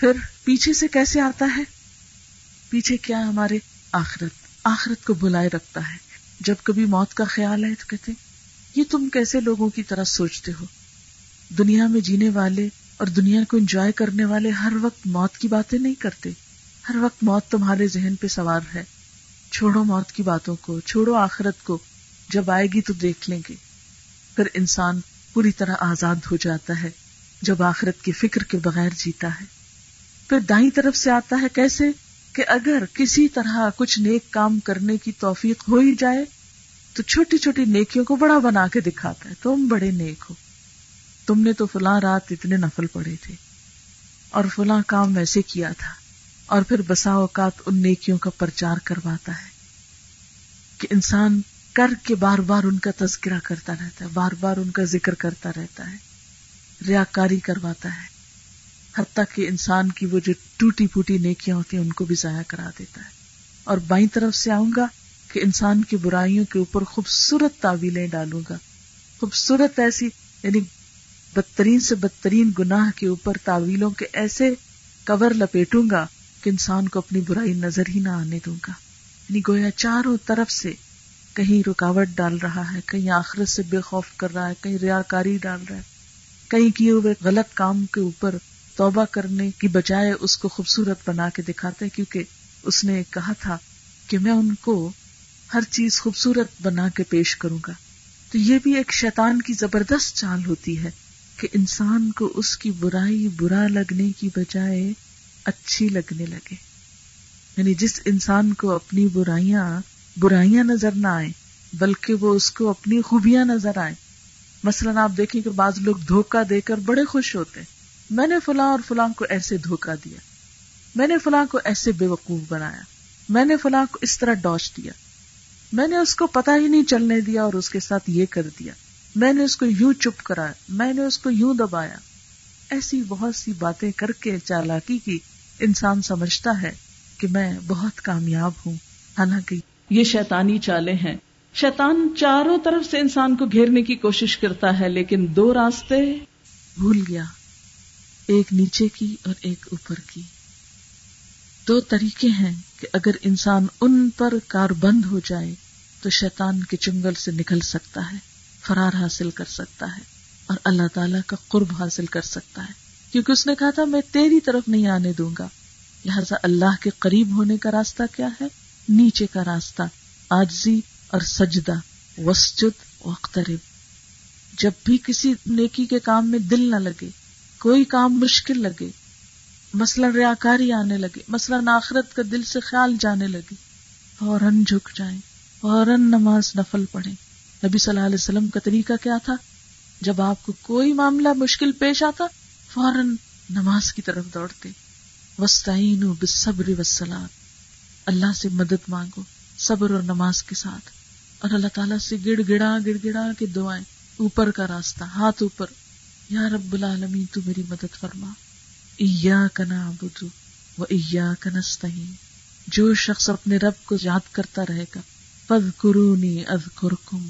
پھر پیچھے سے کیسے آتا ہے؟ پیچھے کیا ہمارے آخرت؟ آخرت کو بلائے رکھتا ہے۔ جب کبھی موت کا خیال ہے تو کہتے یہ تم کیسے لوگوں کی طرح سوچتے ہو؟ دنیا میں جینے والے اور دنیا کو انجوائے کرنے والے ہر وقت موت کی باتیں نہیں کرتے۔ ہر وقت موت تمہارے ذہن پہ سوار ہے۔ چھوڑو موت کی باتوں کو، چھوڑو آخرت کو۔ جب آئے گی تو دیکھ لیں گے۔ پھر انسان پوری طرح آزاد ہو جاتا ہے۔ جب آخرت کی فکر کے بغیر جیتا ہے۔ پھر دائیں طرف سے آتا ہے کیسے کہ اگر کسی طرح کچھ نیک کام کرنے کی توفیق ہو ہی جائے تو چھوٹی چھوٹی نیکیوں کو بڑا بنا کے دکھاتا ہے، تم بڑے نیک ہو۔ تم نے تو فلاں رات اتنے نفل پڑے تھے اور فلاں کام ویسے کیا تھا۔ اور پھر بسا اوقات ان نیکیوں کا پرچار کرواتا ہے کہ انسان کر کے بار بار ان کا تذکرہ کرتا رہتا ہے، بار بار ان کا ذکر کرتا رہتا ہے، ریاکاری کرواتا ہے۔ حتیٰ کہ انسان کی وہ جو ٹوٹی پھوٹی نیکیاں ہوتی ہیں، ان کو بھی ضائع کرا دیتا ہے۔ اور بائیں طرف سے آؤں گا کہ انسان کی برائیوں کے اوپر خوبصورت تعویلیں ڈالوں گا۔ خوبصورت ایسی یعنی بدترین سے بدترین گناہ کے اوپر تعویلوں کے ایسے کور لپیٹوں گا کہ انسان کو اپنی برائی نظر ہی نہ آنے دوں گا۔ یعنی گویا چاروں طرف سے کہیں رکاوٹ ڈال رہا ہے، کہیں آخرت سے بے خوف کر رہا ہے، کہیں ریاکاری ڈال رہا ہے، کہیں کیے ہوئے غلط کام کے اوپر توبہ کرنے کی بجائے اس کو خوبصورت بنا کے دکھاتے کیونکہ اس نے کہا تھا کہ میں ان کو ہر چیز خوبصورت بنا کے پیش کروں گا۔ تو یہ بھی ایک شیطان کی زبردست چال ہوتی ہے کہ انسان کو اس کی برائی برا لگنے کی بجائے اچھی لگنے لگے۔ یعنی جس انسان کو اپنی برائیاں برائیاں نظر نہ آئے بلکہ وہ اس کو اپنی خوبیاں نظر آئے مثلاً آپ دیکھیں کہ بعض لوگ دھوکہ دے کر بڑے خوش ہوتے ہیں۔ میں نے فلاں اور فلاں کو ایسے دھوکا دیا۔ میں نے فلاں کو ایسے بے وقوف بنایا۔ میں نے فلاں کو اس طرح ڈاچ دیا۔ میں نے اس کو پتا ہی نہیں چلنے دیا اور اس کے ساتھ یہ کر دیا۔ میں نے اس کو یوں چپ کرایا۔ میں نے اس کو یوں دبایا۔ ایسی بہت سی باتیں کر کے چالاکی کی انسان سمجھتا ہے کہ میں بہت کامیاب ہوں۔ حالانکہ یہ شیطانی چالیں ہیں۔ شیطان چاروں طرف سے انسان کو گھیرنے کی کوشش کرتا ہے، لیکن دو راستے بھول گیا۔ ایک نیچے کی اور ایک اوپر کی۔ دو طریقے ہیں کہ اگر انسان ان پر کار بند ہو جائے تو شیطان کے چنگل سے نکل سکتا ہے، فرار حاصل کر سکتا ہے اور اللہ تعالی کا قرب حاصل کر سکتا ہے۔ کیونکہ اس نے کہا تھا، میں تیری طرف نہیں آنے دوں گا۔ لہذا اللہ کے قریب ہونے کا راستہ کیا ہے؟ نیچے کا راستہ آجزی اور سجدہ۔ وسجد وقترب جب بھی کسی نیکی کے کام میں دل نہ لگے کوئی کام مشکل لگے، مثلاً ریاکاری آنے لگے، مثلاً آخرت کا دل سے خیال جانے لگے، فوراً جھک جائیں، فوراً نماز نفل پڑھیں۔ نبی صلی اللہ علیہ وسلم کا طریقہ کیا تھا؟ جب آپ کو کوئی معاملہ مشکل پیش آتا، فوراً نماز کی طرف دوڑتے۔ وسطین بصبر وسلام اللہ سے مدد مانگو، صبر اور نماز کے ساتھ۔ اور اللہ تعالیٰ سے گڑ گڑا گڑ گڑا کے دعائیں۔ اوپر کا راستہ، ہاتھ اوپر۔ یا رب العالمین تو میری مدد فرما۔ ایاک نعبد و ایاک نستعین۔ جو شخص اپنے رب کو یاد کرتا رہے گا فذکرونی اذکرکم۔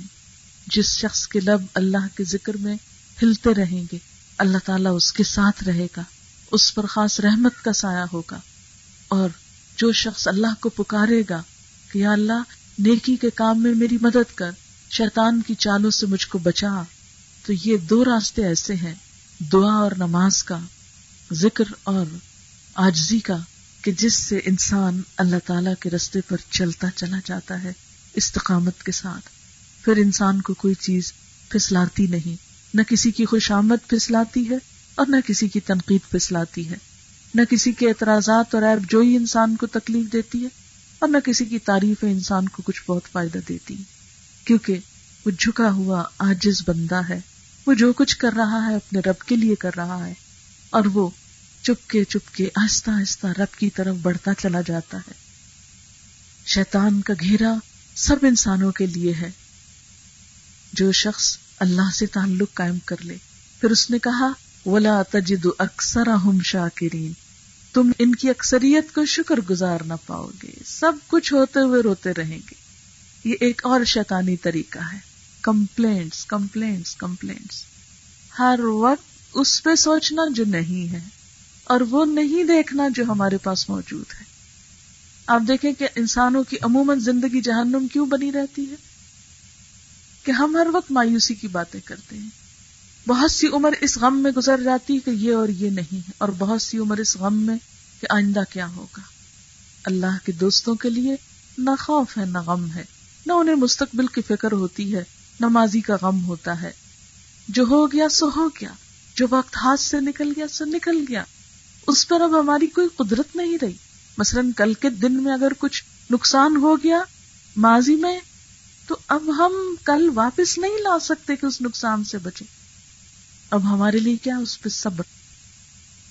جس شخص کے لب اللہ کے ذکر میں ہلتے رہیں گے، اللہ تعالیٰ اس کے ساتھ رہے گا، اس پر خاص رحمت کا سایہ ہوگا۔ اور جو شخص اللہ کو پکارے گا کہ یا اللہ، نیکی کے کام میں میری مدد کر، شیطان کی چالوں سے مجھ کو بچا۔ تو یہ دو راستے ایسے ہیں، دعا اور نماز کا، ذکر اور آجزی کا، کہ جس سے انسان اللہ تعالی کے رستے پر چلتا چلا جاتا ہے استقامت کے ساتھ۔ پھر انسان کو کوئی چیز پھسلاتی نہیں۔ نہ کسی کی خوش آمد پھسلاتی ہے اور نہ کسی کی تنقید پھسلاتی ہے۔ نہ کسی کے اعتراضات اور ایب جو ہی انسان کو تکلیف دیتی ہے اور نہ کسی کی تعریف انسان کو کچھ بہت فائدہ دیتی ہے۔ کیونکہ وہ جھکا ہوا آجز بندہ ہے۔ وہ جو کچھ کر رہا ہے اپنے رب کے لیے کر رہا ہے اور وہ چپ کے آہستہ آہستہ رب کی طرف بڑھتا چلا جاتا ہے۔ شیطان کا گھیرا سب انسانوں کے لیے ہے۔ جو شخص اللہ سے تعلق قائم کر لے، پھر اس نے کہا، ولا تجد اکثر ہم شاکرین تم ان کی اکثریت کو شکر گزار نہ پاؤ گے۔ سب کچھ ہوتے ہوئے روتے رہیں گے۔ یہ ایک اور شیطانی طریقہ ہے۔ Complaints complaints complaints. ہر وقت اس پہ سوچنا جو نہیں ہے اور وہ نہیں دیکھنا جو ہمارے پاس موجود ہے۔ آپ دیکھیں کہ انسانوں کی عموماً زندگی جہنم کیوں بنی رہتی ہے؟ کہ ہم ہر وقت مایوسی کی باتیں کرتے ہیں۔ بہت سی عمر اس غم میں گزر جاتی کہ یہ اور یہ نہیں ہے، اور بہت سی عمر اس غم میں کہ آئندہ کیا ہوگا۔ اللہ کے دوستوں کے لیے نہ خوف ہے نہ غم ہے، نہ انہیں مستقبل کی فکر ہوتی ہے نہ ماضی کا غم ہوتا ہے۔ جو ہو گیا سو ہو گیا۔ جو وقت ہاتھ سے نکل گیا سو نکل گیا۔ اس پر اب ہماری کوئی قدرت نہیں رہی۔ مثلاً کل کے دن میں اگر کچھ نقصان ہو گیا ماضی میں، تو اب ہم کل واپس نہیں لا سکتے کہ اس نقصان سے بچے اب ہمارے لیے کیا اس پہ صبر؟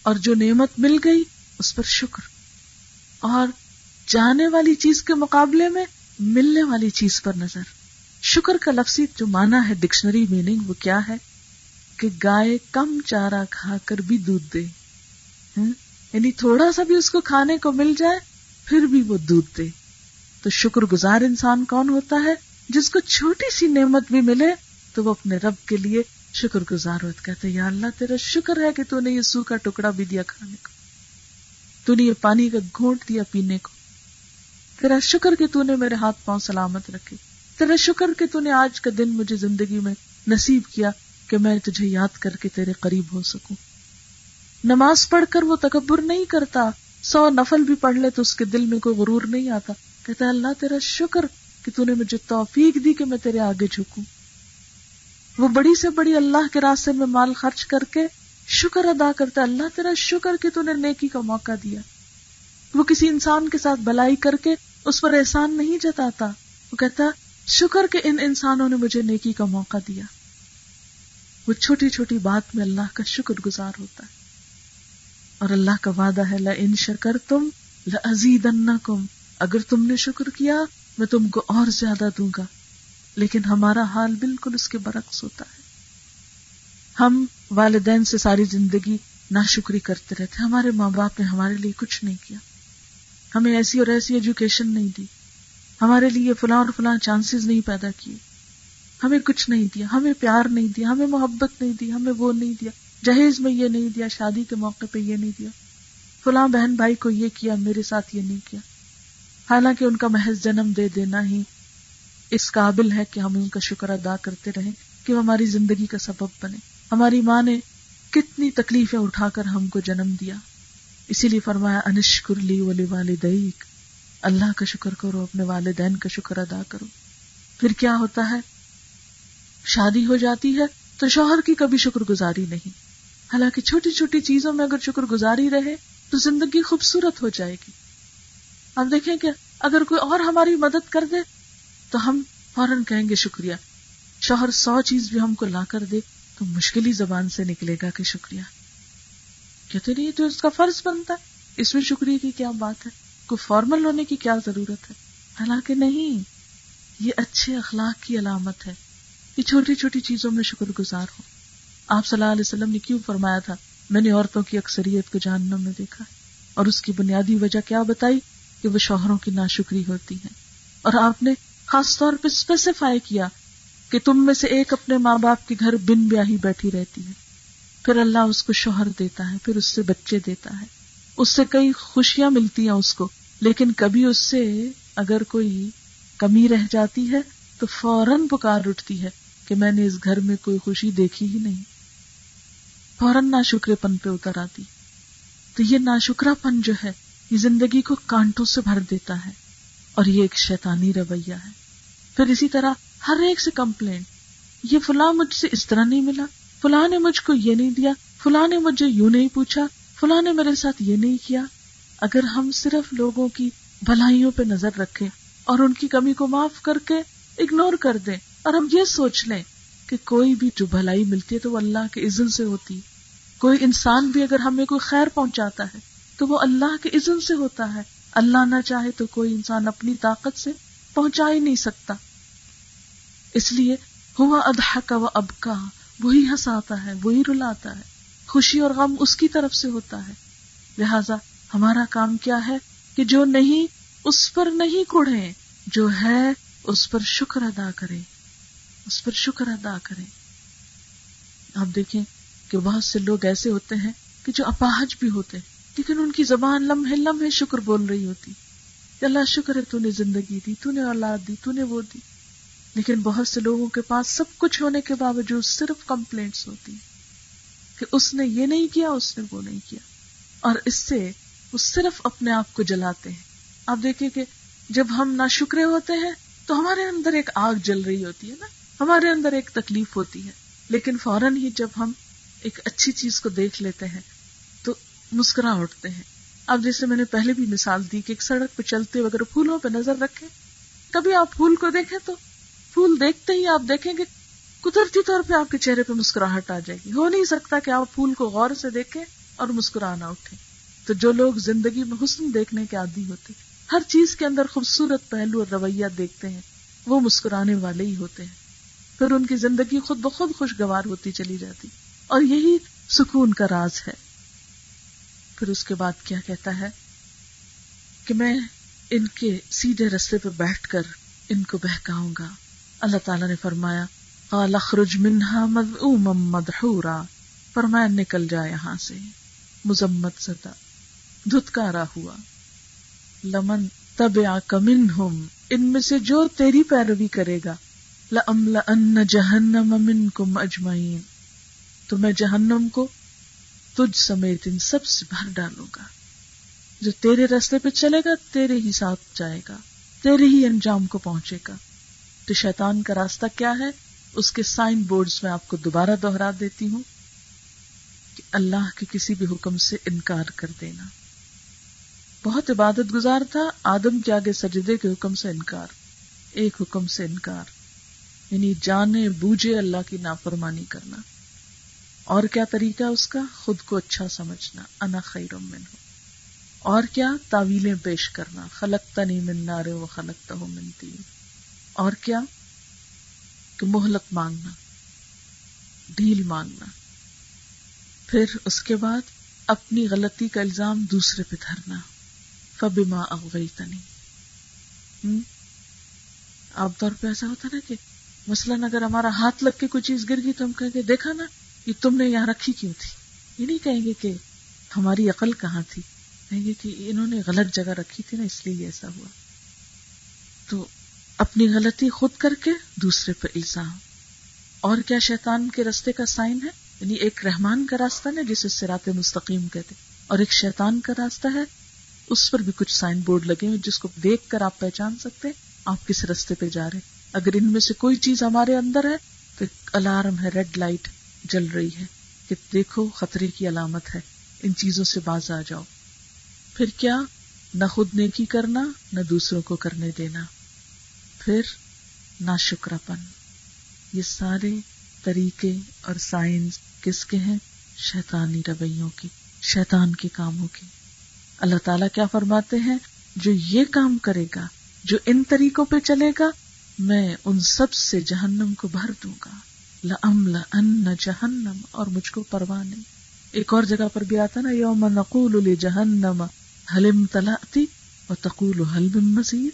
اور جو نعمت مل گئی، اس پر شکر۔ اور جانے والی چیز کے مقابلے میں ملنے والی چیز پر نظر۔ شکر کا لفظی جو مانا ہے ڈکشنری میننگ وہ کیا ہے؟ کہ گائے کم چارہ کھا کر بھی دودھ دے۔ یعنی تھوڑا سا بھی اس کو کھانے کو مل جائے، پھر بھی وہ دودھ دے۔ تو شکر گزار انسان کون ہوتا ہے؟ جس کو چھوٹی سی نعمت بھی ملے، تو وہ اپنے رب کے لیے شکر گزار ہوتا کہتے یا اللہ، تیرا شکر ہے کہ تو نے یہ سوکھا ٹکڑا بھی دیا کھانے کو۔ تو نے یہ پانی کا گھونٹ دیا پینے کو۔ تیرا شکر کہ تو نے میرے ہاتھ پاؤں سلامت رکھے۔ تیرا شکر کہ تو نے آج کا دن مجھے زندگی میں نصیب کیا کہ میں تجھے یاد کر کے تیرے قریب ہو سکوں۔ نماز پڑھ کر وہ تکبر نہیں کرتا، سو نفل بھی پڑھ لے تو اس کے دل میں کوئی غرور نہیں آتا۔ کہتا اللہ تیرا شکر کہ تو نے مجھے توفیق دی کہ میں تیرے آگے جھکوں۔ وہ بڑی سے بڑی اللہ کے راستے میں مال خرچ کر کے شکر ادا کرتا اللہ تیرا شکر کہ تو نے نیکی کا موقع دیا۔ وہ کسی انسان کے ساتھ بلائی کر کے اس پر احسان نہیں جتاتا۔ وہ کہتا شکر کہ ان انسانوں نے مجھے نیکی کا موقع دیا۔ وہ چھوٹی چھوٹی بات میں اللہ کا شکر گزار ہوتا ہے۔ اور اللہ کا وعدہ ہے لا ان شکر تم لزید کم اگر تم نے شکر کیا، میں تم کو اور زیادہ دوں گا۔ لیکن ہمارا حال بالکل اس کے برعکس ہوتا ہے۔ ہم والدین سے ساری زندگی نہ شکری کرتے رہتے ہمارے ماں باپ نے ہمارے لیے کچھ نہیں کیا۔ ہمیں ایسی اور ایسی ایجوکیشن نہیں دی۔ ہمارے لیے فلاں اور فلاں چانسز نہیں پیدا کیے۔ ہمیں کچھ نہیں دیا، ہمیں پیار نہیں دیا، ہمیں محبت نہیں دی، ہمیں وہ نہیں دیا۔ جہیز میں یہ نہیں دیا، شادی کے موقع پہ یہ نہیں دیا۔ فلاں بہن بھائی کو یہ کیا، میرے ساتھ یہ نہیں کیا۔ حالانکہ ان کا محض جنم دے دینا ہی اس قابل ہے کہ ہم ان کا شکر ادا کرتے رہیں، کہ وہ ہماری زندگی کا سبب بنے۔ ہماری ماں نے کتنی تکلیفیں اٹھا کر ہم کو جنم دیا۔ اسی لیے فرمایا، انشکر لی ولی والدیک۔ اللہ کا شکر کرو، اپنے والدین کا شکر ادا کرو۔ پھر کیا ہوتا ہے؟ شادی ہو جاتی ہے تو شوہر کی کبھی شکر گزاری نہیں۔ حالانکہ چھوٹی چھوٹی چیزوں میں اگر شکر گزاری رہے تو زندگی خوبصورت ہو جائے گی۔ ہم دیکھیں کہ اگر کوئی اور ہماری مدد کر دے تو ہم فوراً کہیں گے شکریہ۔ شوہر سو چیز بھی ہم کو لا کر دے تو مشکل ہی زبان سے نکلے گا کہ شکریہ۔ کہتے نہیں تو اس کا فرض بنتا ہے۔ اس میں شکریہ کی کیا بات ہے؟ کوئی فارمل ہونے کی کیا ضرورت ہے؟ حالانکہ نہیں، یہ اچھے اخلاق کی علامت ہے یہ چھوٹی چھوٹی چیزوں میں شکر گزار ہو آپ صلی اللہ علیہ وسلم نے کیوں فرمایا تھا، میں نے عورتوں کی اکثریت کو جاننا میں دیکھا۔ اور اس کی بنیادی وجہ کیا بتائی؟ کہ وہ شوہروں کی ناشکری ہوتی ہے اور آپ نے خاص طور پہ اسپیسیفائی کیا کہ تم میں سے ایک اپنے ماں باپ کے گھر بن بیاہی بیٹھی رہتی ہے۔ پھر اللہ اس کو شوہر دیتا ہے، پھر اس سے بچے دیتا ہے۔ اس سے کئی خوشیاں ملتی ہیں اس کو۔ لیکن کبھی اس سے اگر کوئی کمی رہ جاتی ہے تو فوراً پکار اٹھتی ہے کہ میں نے اس گھر میں کوئی خوشی دیکھی ہی نہیں۔ فوراً ناشکرے پن پہ اتر آتی۔ تو یہ ناشکرا پن جو ہے، یہ زندگی کو کانٹوں سے بھر دیتا ہے اور یہ ایک شیطانی رویہ ہے۔ پھر اسی طرح ہر ایک سے کمپلین، یہ فلاں مجھ سے اس طرح نہیں ملا، فلاں نے مجھ کو یہ نہیں دیا، فلاں نے مجھے یوں نہیں پوچھا، فلاں نے میرے ساتھ یہ نہیں کیا۔ اگر ہم صرف لوگوں کی بھلائیوں پہ نظر رکھیں اور ان کی کمی کو معاف کر کے اگنور کر دیں اور ہم یہ سوچ لیں کہ کوئی بھی جو بھلائی ملتی ہے تو وہ اللہ کے عزن سے ہوتی کوئی انسان بھی اگر ہمیں کوئی خیر پہنچاتا ہے تو وہ اللہ کے عزن سے ہوتا ہے۔ اللہ نہ چاہے تو کوئی انسان اپنی طاقت سے پہنچا ہی نہیں سکتا۔ اس لیے ہوا ادہ کا وہ اب کا وہی ہنساتا ہے، وہی رلاتا ہے۔ خوشی اور غم اس کی طرف سے ہوتا ہے۔ لہذا ہمارا کام کیا ہے کہ جو نہیں، اس پر نہیں کڑے جو ہے، اس پر شکر ادا کرے اس پر شکر ادا کریں۔ آپ دیکھیں کہ بہت سے لوگ ایسے ہوتے ہیں کہ جو اپاہج بھی ہوتے ہیں، لیکن ان کی زبان لمحے لمحے شکر بول رہی ہوتی۔ کہ اللہ شکر ہے، تو نے زندگی دی، تو نے اولاد دی، تو نے وہ دی۔ لیکن بہت سے لوگوں کے پاس سب کچھ ہونے کے باوجود صرف کمپلینٹس ہوتی کہ اس نے یہ نہیں کیا، اس نے وہ نہیں کیا۔ اور اس سے وہ صرف اپنے آپ کو جلاتے ہیں۔ آپ دیکھیں کہ جب ہم نہ شکرے ہوتے ہیں تو ہمارے اندر ایک آگ جل رہی ہوتی ہے نا۔ ہمارے اندر ایک تکلیف ہوتی ہے۔ لیکن فوراً ہی جب ہم ایک اچھی چیز کو دیکھ لیتے ہیں تو مسکرا اٹھتے ہیں۔ اب جیسے میں نے پہلے بھی مثال دی کہ ایک سڑک پہ چلتے اگر پھولوں پہ نظر رکھے کبھی آپ پھول کو دیکھیں تو پھول دیکھتے ہی آپ دیکھیں گے قدرتی طور پہ آپ کے چہرے پہ مسکراہٹ آ جائے گی۔ ہو نہیں سکتا کہ آپ پھول کو غور سے دیکھیں اور مسکرانا اٹھے تو جو لوگ زندگی میں حسن دیکھنے کے عادی ہوتے ہر چیز کے اندر خوبصورت پہلو اور رویہ دیکھتے ہیں، وہ مسکرانے والے ہی ہوتے ہیں۔ پھر ان کی زندگی خود بخود خوشگوار ہوتی چلی جاتی۔ اور یہی سکون کا راز ہے۔ پھر اس کے بعد کیا کہتا ہے؟ کہ میں ان کے سیدھے رستے پہ بیٹھ کر ان کو بہکاؤں گا۔ اللہ تعالیٰ نے فرمایا، قال اخرج منها مدحورا، فرمایا، نکل جا یہاں سے مزمت زدہ۔ دھتکارا ہوا۔ لمن تبعك منهم ان میں سے جو تیری پیروی کرے گا، لَأَمْلَأَنَّ جَهَنَّمَ مِنْكُمْ أَجْمَعِينَ تو میں جہنم کو تجھ سمیت ان سب سے بھر ڈالوں گا۔ جو تیرے رستے پہ چلے گا، تیرے ہی ساتھ جائے گا، تیرے ہی انجام کو پہنچے گا۔ تو شیطان کا راستہ کیا ہے؟ اس کے سائن بورڈز میں آپ کو دوبارہ دوہرا دیتی ہوں کہ اللہ کے کسی بھی حکم سے انکار کر دینا۔ بہت عبادت گزار تھا، آدم کے آگے سجدے کے حکم سے انکار، ایک حکم سے انکار یعنی جانے، بوجھے اللہ کی نافرمانی کرنا۔ اور کیا طریقہ اس کا؟ خود کو اچھا سمجھنا، انا خیر من ہو اور کیا؟ تعویلیں پیش کرنا خلق تنی من نارے و خلق من تین۔ اور کیا؟ کہ مہلت مانگنا، ڈھیل مانگنا۔ پھر اس کے بعد اپنی غلطی کا الزام دوسرے پہ دھرنا۔ فبما اغویتنی۔ عام طور پہ ایسا ہوتا نا کہ مثلاً اگر ہمارا ہاتھ لگ کے کوئی چیز گر گئی تو ہم کہیں گے، دیکھا نا، یہ تم نے یہاں رکھی کیوں تھی؟ یہ نہیں کہیں گے کہ ہماری عقل کہاں تھی؟ کہیں گے کہ انہوں نے غلط جگہ رکھی تھی نا، اس لیے ایسا ہوا۔ تو اپنی غلطی خود کر کے دوسرے پر الزام۔ اور کیا شیطان کے راستے کا سائن ہے؟ یعنی ایک رحمان کا راستہ نا، جسے سرات مستقیم کہتے اور ایک شیطان کا راستہ ہے اس پر بھی کچھ سائن بورڈ لگے ہوئے جس کو دیکھ کر آپ پہچان سکتے آپ کس رستے پہ جا رہے اگر ان میں سے کوئی چیز ہمارے اندر ہے تو الارم ہے، ریڈ لائٹ جل رہی ہے کہ دیکھو خطرے کی علامت ہے، ان چیزوں سے باز آ جاؤ۔ پھر کیا؟ نہ خود نیکی کرنا، نہ دوسروں کو کرنے دینا۔ پھر نہ شکراپن یہ سارے طریقے اور سائنس کس کے ہیں؟ شیطانی رویوں کی شیطان کے کاموں کی اللہ تعالیٰ کیا فرماتے ہیں؟ جو یہ کام کرے گا، جو ان طریقوں پہ چلے گا، میں ان سب سے جہنم کو بھر دوں گا۔ لم ان جہنم، اور مجھ کو پرواہ نہیں۔ ایک اور جگہ پر بھی آتا نا، یوم نقول جہنم حلم تلاتی اور تقول حلم مزید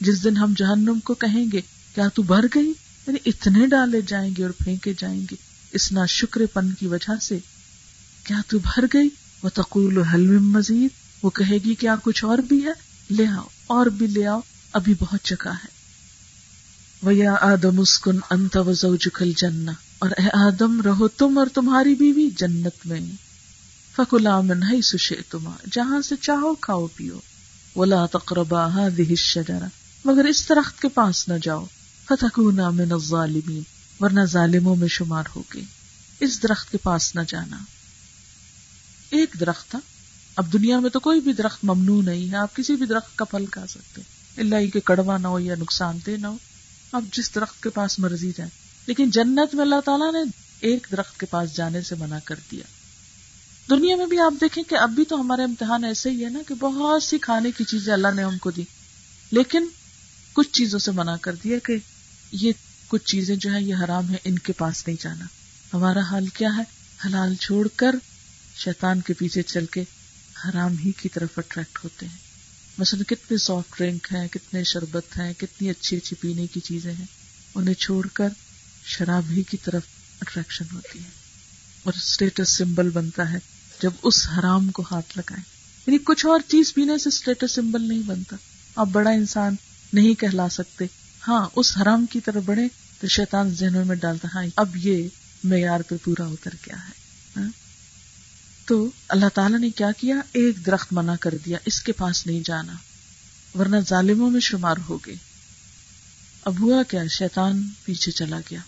جس دن ہم جہنم کو کہیں گے، کیا تو بھر گئی؟ یعنی اتنے ڈالے جائیں گے اور پھینکے جائیں گے۔ اس نا شکر پن کی وجہ سے کیا تو بھر گئی؟ وہ تقول حلم مزید وہ کہے گی کیا کچھ اور بھی ہے، لے آؤ، اور بھی لے آؤ، ابھی بہت جگہ ہے۔ ویا آدم اسکن انت و زوجکل جنہ اور اے آدم، رہو تم اور تمہاری بیوی جنت میں۔ فکلا من ہی سشے تما جہاں سے چاہو، کھاؤ، پیو۔ ولا تقربا هذه الشجرة مگر اس درخت کے پاس نہ جاؤ۔ فتکونا من الظالمین ورنہ ظالموں میں شمار ہوگے۔ اس درخت کے پاس نہ جانا۔ ایک درخت تھا۔ اب دنیا میں تو کوئی بھی درخت ممنوع نہیں ہے، آپ کسی بھی درخت کا پھل کھا سکتے اللہ ہی کے کڑوا نہ ہو یا نقصان دہ نہ ہو۔ اب جس درخت کے پاس مرضی جائے لیکن جنت میں اللہ تعالیٰ نے ایک درخت کے پاس جانے سے منع کر دیا۔ دنیا میں بھی آپ دیکھیں کہ اب بھی تو ہمارے امتحان ایسے ہی ہے نا کہ بہت سی کھانے کی چیزیں اللہ نے ہم کو دی۔ لیکن کچھ چیزوں سے منع کر دیا کہ یہ کچھ چیزیں جو ہے یہ حرام ہے ان کے پاس نہیں جانا۔ ہمارا حال کیا ہے؟ حلال چھوڑ کر شیطان کے پیچھے چل کے حرام ہی کی طرف اٹریکٹ ہوتے ہیں۔ مثلا کتنے سافٹ ڈرنک ہیں، کتنے شربت ہیں، کتنی اچھی اچھی پینے کی چیزیں ہیں، انہیں چھوڑ کر شراب ہی کی طرف اٹریکشن ہوتی ہے۔ اور اسٹیٹس سمبل بنتا ہے جب اس حرام کو ہاتھ لگائیں۔ یعنی کچھ اور چیز پینے سے اسٹیٹس سمبل نہیں بنتا۔ آپ بڑا انسان نہیں کہلا سکتے۔ ہاں اس حرام کی طرف بڑھے تو شیطان ذہنوں میں ڈالتا ہاں اب یہ معیار پہ پورا اتر گیا ہے۔ ہاں؟ تو اللہ تعالیٰ نے کیا کیا؟ ایک درخت منع کر دیا، اس کے پاس نہیں جانا، ورنہ ظالموں میں شمار ہو گئے۔ اب ہوا کیا؟ شیطان پیچھے چلا گیا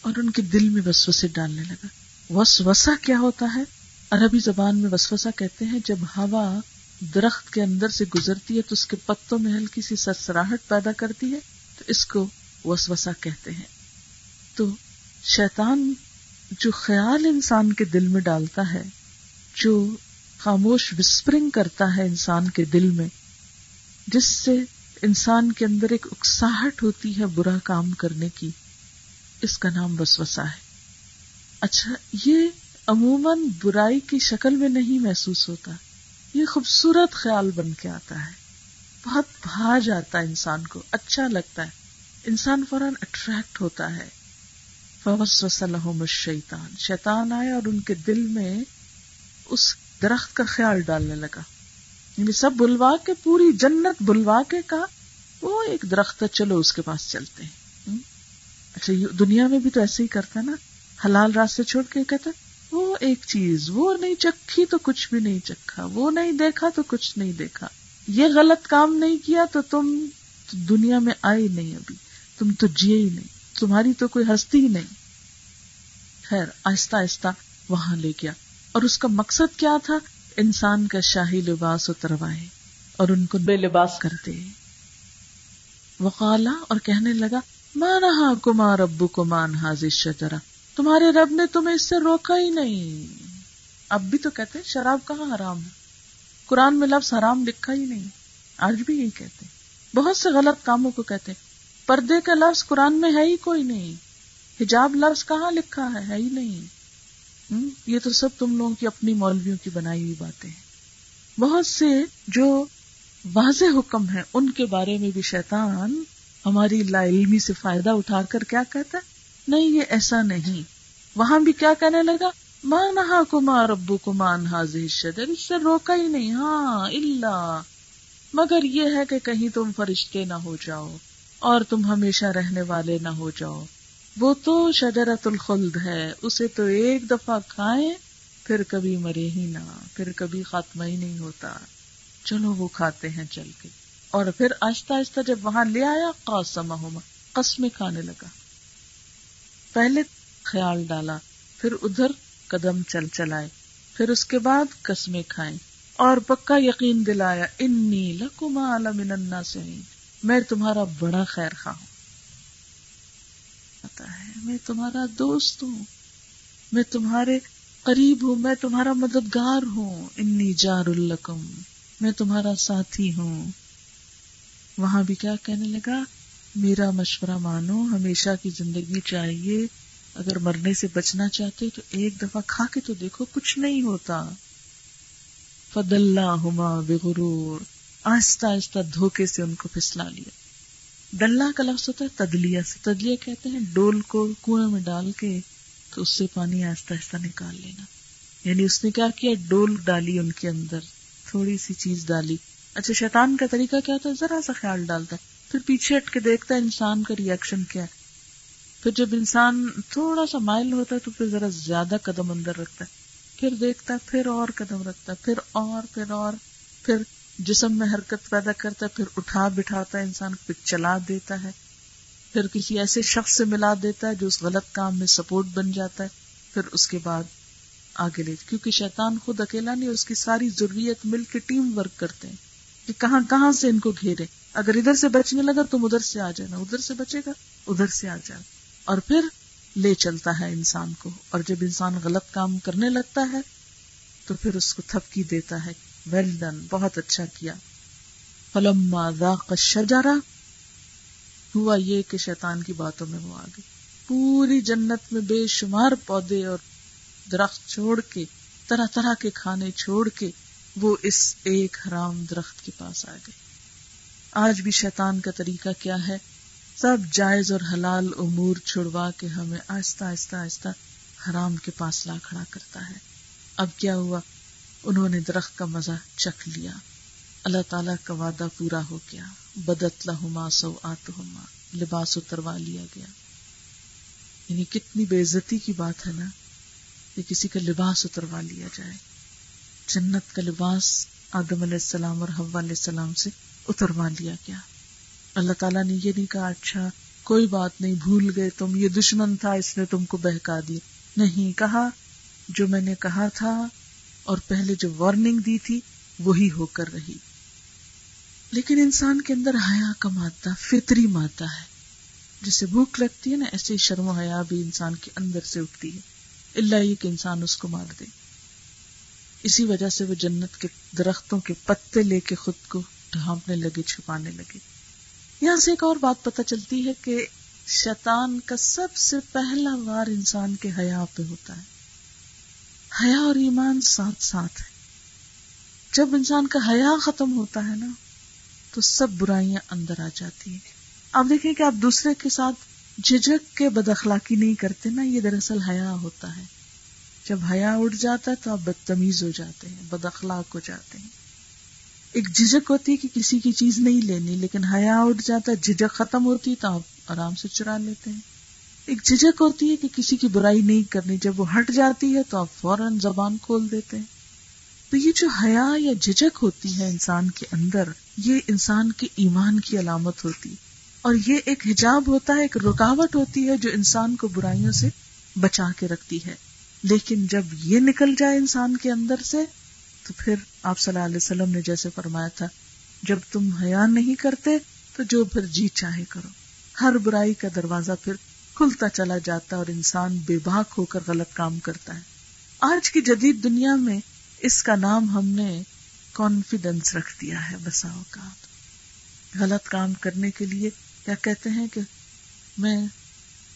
اور ان کے دل میں وسوسے ڈالنے لگا۔ وسوسا کیا ہوتا ہے؟ عربی زبان میں وسوسا کہتے ہیں، جب ہوا درخت کے اندر سے گزرتی ہے تو اس کے پتوں میں ہلکی سی سرسراہٹ پیدا کرتی ہے، تو اس کو وسوسا کہتے ہیں۔ تو شیطان جو خیال انسان کے دل میں ڈالتا ہے، جو خاموش وسپرنگ کرتا ہے انسان کے دل میں، جس سے انسان کے اندر ایک اکساہٹ ہوتی ہے برا کام کرنے کی، اس کا نام وسوسا ہے۔ اچھا یہ عموماً برائی کی شکل میں نہیں محسوس ہوتا، یہ خوبصورت خیال بن کے آتا ہے۔ بہت بھا جاتا ہے انسان کو اچھا لگتا ہے۔ انسان فوراً اٹریکٹ ہوتا ہے۔ شیطان شیطان آئے اور ان کے دل میں اس درخت کا خیال ڈالنے لگا. یعنی سب بلوا کے، پوری جنت بلوا کے کہا، وہ ایک درخت چلو اس کے پاس چلتے ہیں. اچھا دنیا میں بھی تو ایسے ہی کرتا نا؟ حلال راستے چھوڑ کے کہتا وہ ایک چیز، وہ نہیں چکھی تو کچھ بھی نہیں چکھا، وہ نہیں دیکھا تو کچھ نہیں دیکھا. یہ غلط کام نہیں کیا تو تم دنیا میں آئے نہیں ابھی، تم تو جیے ہی نہیں، تمہاری تو کوئی ہستی ہی نہیں. خیر آہستہ آہستہ وہاں لے گیا۔ اور اس کا مقصد کیا تھا؟ انسان کا شاہی لباس اتروائے اور ان کو بے لباس۔ کرتے۔ وقالا اور کہنے لگا مانا کمار ابو کو مان حاضر شجرا تمہارے رب نے تمہیں اس سے روکا ہی نہیں۔ اب بھی تو کہتے شراب کہاں حرام ہے؟ قرآن میں لفظ حرام لکھا ہی نہیں۔ آج بھی یہی کہتے بہت سے غلط کاموں کو کہتے پردے کا لفظ قرآن میں ہے ہی کوئی نہیں۔ حجاب لفظ کہاں لکھا ہے؟ ہے ہی نہیں۔ یہ تو سب تم لوگوں کی اپنی مولویوں کی بنائی ہوئی باتیں ہیں۔ بہت سے جو واضح حکم ہیں، ان کے بارے میں بھی شیطان ہماری لا علمی سے فائدہ اٹھا کر کیا کہتا ہے؟ نہیں، یہ ایسا نہیں۔ وہاں بھی کیا کہنے لگا؟ مان ہا کمار ابو کمان حاضر اس سے روکا ہی نہیں۔ ہاں اللہ مگر یہ ہے کہ کہیں تم فرشتے نہ ہو جاؤ اور تم ہمیشہ رہنے والے نہ ہو جاؤ۔ وہ تو شجرت الخلد ہے، اسے تو ایک دفعہ کھائیں، پھر کبھی مرے ہی نہ، پھر کبھی خاتمہ ہی نہیں ہوتا۔ چلو وہ کھاتے ہیں چل کے۔ اور پھر آہستہ آہستہ جب وہاں لے آیا قاسم قسمیں کھانے لگا۔ پہلے خیال ڈالا، پھر ادھر قدم چل چلائے، پھر اس کے بعد قسمیں کھائیں۔ اور پکا یقین دلایا، انی لکما من الناسین میں تمہارا بڑا خیر خواہ ہوں۔ پتا ہے۔ میں تمہارا دوست ہوں۔ میں تمہارے قریب ہوں۔ میں تمہارا مددگار ہوں۔ انی جار الکم میں تمہارا ساتھی ہوں۔ وہاں بھی کیا کہنے لگا؟ میرا مشورہ مانو، ہمیشہ کی زندگی چاہیے۔ اگر مرنے سے بچنا چاہتے تو ایک دفعہ کھا کے تو دیکھو، کچھ نہیں ہوتا۔ فد اللہ ہما بغرور۔ آہستہ آہستہ دھوکے سے ان کو پھسلا لیا۔ ڈلہ کا لفظ ہوتا ہے تدلیا سے۔ تدلیا کہتے ہیں ڈول کو کنویں میں ڈال کے تو اس سے پانی آہستہ آہستہ نکال لینا۔ یعنی اس نے کیا کیا؟ ڈول ڈالی ان کے اندر۔ تھوڑی سی چیز ڈالی۔ اچھا شیطان کا طریقہ کیا ہوتا ہے؟ ذرا سا خیال ڈالتا ہے۔ پھر پیچھے ہٹ کے دیکھتا ہے انسان کا ریئیکشن کیا ہے۔ پھر جب انسان تھوڑا سا مائل ہوتا ہے تو پھر ذرا زیادہ قدم اندر رکھتا ہے۔ پھر دیکھتا ہے، پھر اور قدم رکھتا ہے، پھر اور پھر اور۔ پھر جسم میں حرکت پیدا کرتا ہے، پھر اٹھا بٹھاتا ہے انسان، پھر چلا دیتا ہے۔ پھر کسی ایسے شخص سے ملا دیتا ہے جو اس غلط کام میں سپورٹ بن جاتا ہے۔ پھر اس کے بعد آگے لے کیونکہ شیطان خود اکیلا نہیں، اس کی ساری ضروریت مل کے ٹیم ورک کرتے ہیں۔ کہ کہاں کہاں سے ان کو گھیرے؟ اگر ادھر سے بچنے لگا تم ادھر سے آ جانا۔ ادھر سے بچے گا، ادھر سے آ جانا۔ اور پھر لے چلتا ہے انسان کو۔ اور جب انسان غلط کام کرنے لگتا ہے، تو پھر اس کو تھپکی دیتا ہے۔ ویل ڈن بہت اچھا کیا. فلما ذاق الشجرہ ہوا یہ کہ شیطان کی باتوں میں وہ آگے. پوری جنت میں بے شمار پودے اور درخت چھوڑ کے، طرح طرح کے کھانے چھوڑ کے وہ اس ایک حرام درخت کے پاس آ گئے. آج بھی شیطان کا طریقہ کیا ہے؟ سب جائز اور حلال امور چھڑوا کے ہمیں آہستہ آہستہ آہستہ حرام کے پاس لا کھڑا کرتا ہے. اب کیا ہوا؟ انہوں نے درخت کا مزہ چکھ لیا۔ اللہ تعالی کا وعدہ پورا ہو گیا۔ بدت لہما سو آت لباس اتروا لیا گیا۔ یعنی کتنی بے عزتی کی بات ہے نا کہ کسی کا لباس اتروا لیا جائے۔ جنت کا لباس آدم علیہ السلام اور حوا علیہ السلام سے اتروا لیا گیا۔ اللہ تعالیٰ نے یہ نہیں کہا اچھا کوئی بات نہیں، بھول گئے تم، یہ دشمن تھا، اس نے تم کو بہکا دی نہیں، کہا جو میں نے کہا تھا اور پہلے جو وارننگ دی تھی، وہی ہو کر رہی۔ لیکن انسان کے اندر حیا کا مادہ، فطری مادہ ہے، جسے بھوک لگتی ہے نا، ایسے شرم و حیا بھی انسان کے اندر سے اٹھتی ہے۔ اللہ یہ کہ انسان اس کو مار دے۔ اسی وجہ سے وہ جنت کے درختوں کے پتے لے کے خود کو ڈھانپنے لگے، چھپانے لگے۔ یہاں سے ایک اور بات پتہ چلتی ہے کہ شیطان کا سب سے پہلا وار انسان کے حیا پہ ہوتا ہے۔ حیا اور ایمان ساتھ ساتھ ہے۔ جب انسان کا حیا ختم ہوتا ہے نا، تو سب برائیاں اندر آ جاتی ہیں۔ آپ دیکھیں کہ آپ دوسرے کے ساتھ جھجک کے بد اخلاقی نہیں کرتے نا، یہ دراصل حیا ہوتا ہے۔ جب حیا اٹھ جاتا ہے تو آپ بدتمیز ہو جاتے ہیں، بد اخلاق ہو جاتے ہیں۔ ایک جھجک ہوتی ہے کہ کسی کی چیز نہیں لینی، لیکن حیا اٹھ جاتا ہے جھجک ختم ہوتی تو آپ آرام سے چرا لیتے ہیں۔ ایک جھجک ہوتی ہے کہ کسی کی برائی نہیں کرنی۔ جب وہ ہٹ جاتی ہے تو آپ فوراً زبان کھول دیتے ہیں۔ تو یہ جو حیا یا جھجک ہوتی ہے انسان کے اندر، یہ انسان کے ایمان کی علامت ہوتی۔ اور یہ ایک حجاب ہوتا ہے، ایک رکاوٹ ہوتی ہے جو انسان کو برائیوں سے بچا کے رکھتی ہے۔ لیکن جب یہ نکل جائے انسان کے اندر سے، تو پھر آپ صلی اللہ علیہ وسلم نے جیسے فرمایا تھا، جب تم حیا نہیں کرتے تو جو پھر جی چاہے کرو۔ ہر برائی کا دروازہ پھر کھلتا چلا جاتا اور انسان بے باک ہو کر غلط کام کرتا ہے۔ آج کی جدید دنیا میں اس کا نام ہم نے کانفیڈینس رکھ دیا ہے بسا اوقات۔ غلط کام کرنے کے لیے کیا کہتے ہیں کہ میں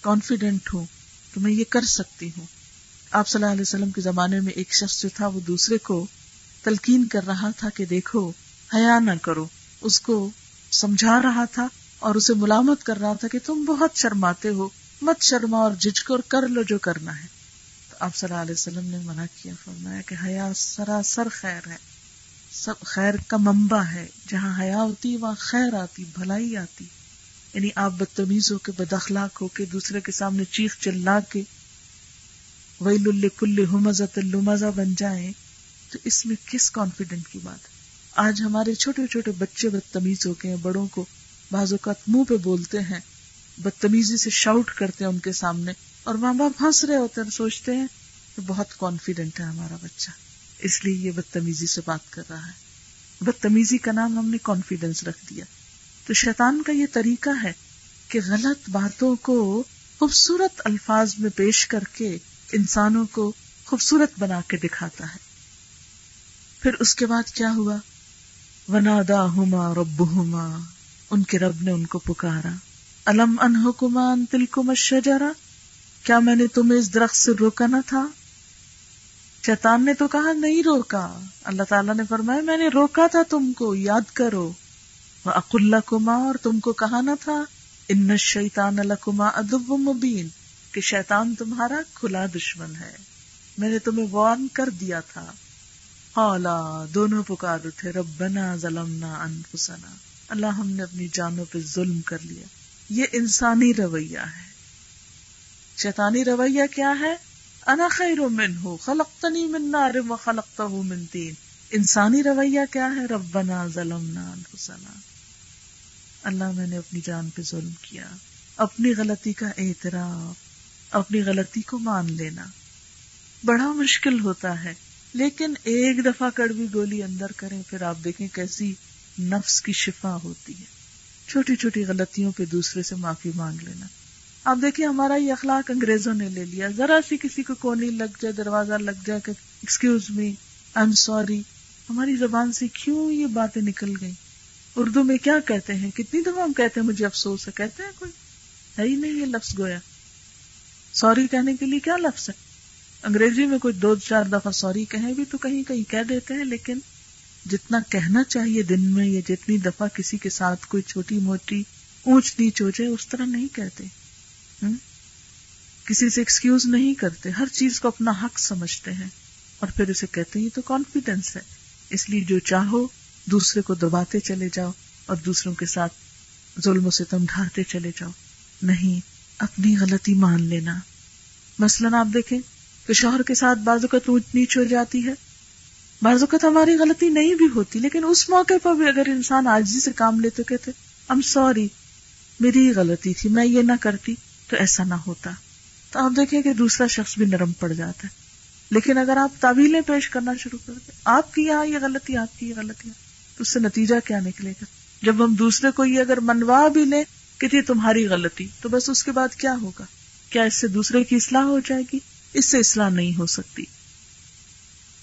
کانفیڈینٹ ہوں تو میں یہ کر سکتی ہوں۔ آپ صلی اللہ علیہ وسلم کے زمانے میں ایک شخص جو تھا وہ دوسرے کو تلقین کر رہا تھا کہ دیکھو، حیا نہ کرو۔ اس کو سمجھا رہا تھا اور اسے ملامت کر رہا تھا کہ تم بہت شرماتے ہو۔ مت شرما اور جھجکو اور کر لو جو کرنا ہے۔ تو آپ صلی اللہ علیہ وسلم نے منع کیا، فرمایا کہ حیا سراسر خیر ہے، سب خیر کا منبع ہے۔ جہاں حیا ہوتی، وہاں خیر آتی، بھلائی آتی۔ یعنی آپ بدتمیز ہو کے بد اخلاق ہو کے، دوسرے کے سامنے چیخ چلا کے ویل کل ہمزت اللمزہ بن جائیں، تو اس میں کس کانفیڈنٹ کی بات ہے؟ آج ہمارے چھوٹے چھوٹے بچے بدتمیز ہو گئے بڑوں کو بعض اوقات منہ پہ بولتے ہیں بدتمیزی سے شاؤٹ کرتے ہیں ان کے سامنے اور ماں باپ ہنس رہے ہوتے ہیں سوچتے ہیں کہ بہت کانفیڈنٹ ہے ہمارا بچہ۔ اس لیے یہ بدتمیزی سے بات کر رہا ہے۔ بدتمیزی کا نام ہم نے کانفیڈینس رکھ دیا۔ تو شیطان کا یہ طریقہ ہے کہ غلط باتوں کو خوبصورت الفاظ میں پیش کر کے انسانوں کو خوبصورت بنا کے دکھاتا ہے۔ پھر اس کے بعد کیا ہوا؟ ونادا ہوما رب ہوما ان کے رب نے ان کو پکارا۔ الم ان حکمان تل کو کیا میں نے تمہیں اس درخت سے روکا نہ تھا؟ شیطان نے تو کہا، نہیں روکا۔ اللہ تعالیٰ نے فرمایا، میں نے روکا تھا تم کو، یاد کرو۔ اق اللہ کما اور تم کو کہا نہ تھا، ان شیطان الکما ادب مبین، کہ شیطان تمہارا کھلا دشمن ہے۔ میں نے تمہیں وارن کر دیا تھا۔ اولا دونوں پکار اٹھے، ربنا ظلمنا انفسنا اللہ ہم نے اپنی جانوں پہ ظلم کر لیا۔ یہ انسانی رویہ ہے۔ شیطانی رویہ کیا ہے؟ انا خیر منہ، خلقتنی من نار و خلقتہ من تین۔ انسانی رویہ کیا ہے؟ ربنا ظلمنا انفسنا۔ اللہ میں نے اپنی جان پہ ظلم کیا۔ اپنی غلطی کا اعتراف، اپنی غلطی کو مان لینا۔ بڑا مشکل ہوتا ہے۔ لیکن ایک دفعہ کڑوی گولی اندر کریں، پھر آپ دیکھیں کیسی نفس کی شفا ہوتی ہے۔ چھوٹی چھوٹی غلطیوں پہ دوسرے سے معافی مانگ لینا۔ آپ دیکھیے ہمارا یہ اخلاق انگریزوں نے لے لیا۔ ذرا سی کسی کو کونی لگ جائے، دروازہ لگ جائے کہ excuse me I am sorry ہماری زبان سے کیوں یہ باتیں نکل گئی اردو میں کیا کہتے ہیں؟ کتنی دفعہ ہم کہتے ہیں، مجھے افسوس ہے۔ کہتے ہیں کوئی؟ ہے ہی نہیں یہ لفظ گویا۔ سوری کہنے کے لیے کیا لفظ ہے؟ انگریزی میں کوئی دو چار دفعہ سوری کہیں بھی تو کہیں کہیں کہہ دیتے ہیں، لیکن جتنا کہنا چاہیے دن میں یا جتنی دفعہ کسی کے ساتھ کوئی چھوٹی موٹی اونچ نیچ ہو جائے، اس طرح نہیں کہتے۔ کسی سے ایکسکیوز نہیں کرتے، ہر چیز کو اپنا حق سمجھتے ہیں۔ اور پھر اسے کہتے ہیں، یہ تو کانفیڈینس ہے۔ اس لیے جو چاہو، دوسرے کو دباتے چلے جاؤ اور دوسروں کے ساتھ ظلم و ستم ڈھارتے چلے جاؤ۔ نہیں، اپنی غلطی مان لینا۔ مثلاً آپ دیکھیں کہ شوہر کے ساتھ بازو کا تو نیچ ہو جاتی ہے۔ بعض اوقات ہماری غلطی نہیں بھی ہوتی، لیکن اس موقع پر بھی اگر انسان آجی سے کام لیتے کہتے ام سوری، میری غلطی تھی، میں یہ نہ کرتی تو ایسا نہ ہوتا۔ تو آپ دیکھیں کہ دوسرا شخص بھی نرم پڑ جاتا ہے۔ لیکن اگر آپ تعویلیں پیش کرنا شروع کر دیں، آپ کی یہاں یہ غلطی، آپ کی یہ غلطی، تو اس سے نتیجہ کیا نکلے گا؟ جب ہم دوسرے کو یہ اگر منوا بھی لیں کہ یہ تمہاری غلطی، تو بس اس کے بعد کیا ہوگا؟ کیا اس سے دوسرے کی اصلاح ہو جائے گی؟ اس سے اصلاح نہیں ہو سکتی۔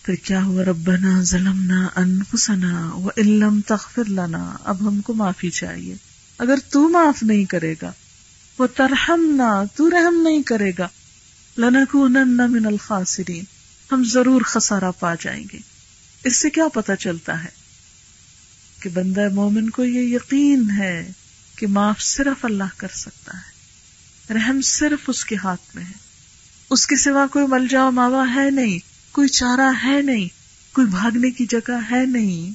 پھر کیا ہوا ربنا ظلمنا انفسنا و علم تغفر لنا، اب ہم کو معافی چاہیے۔ اگر تو معاف نہیں کرے گا وہ ترہم تو رحم نہیں کرے گا۔ لنکونن من الخاسرین، ہم ضرور خسارہ پا جائیں گے۔ اس سے کیا پتا چلتا ہے کہ بندہ مومن کو یہ یقین ہے کہ معاف صرف اللہ کر سکتا ہے۔ رحم صرف اس کے ہاتھ میں ہے۔ اس کے سوا کوئی ملجا ماوا ہے نہیں۔ کوئی چارہ ہے نہیں، کوئی بھاگنے کی جگہ ہے نہیں۔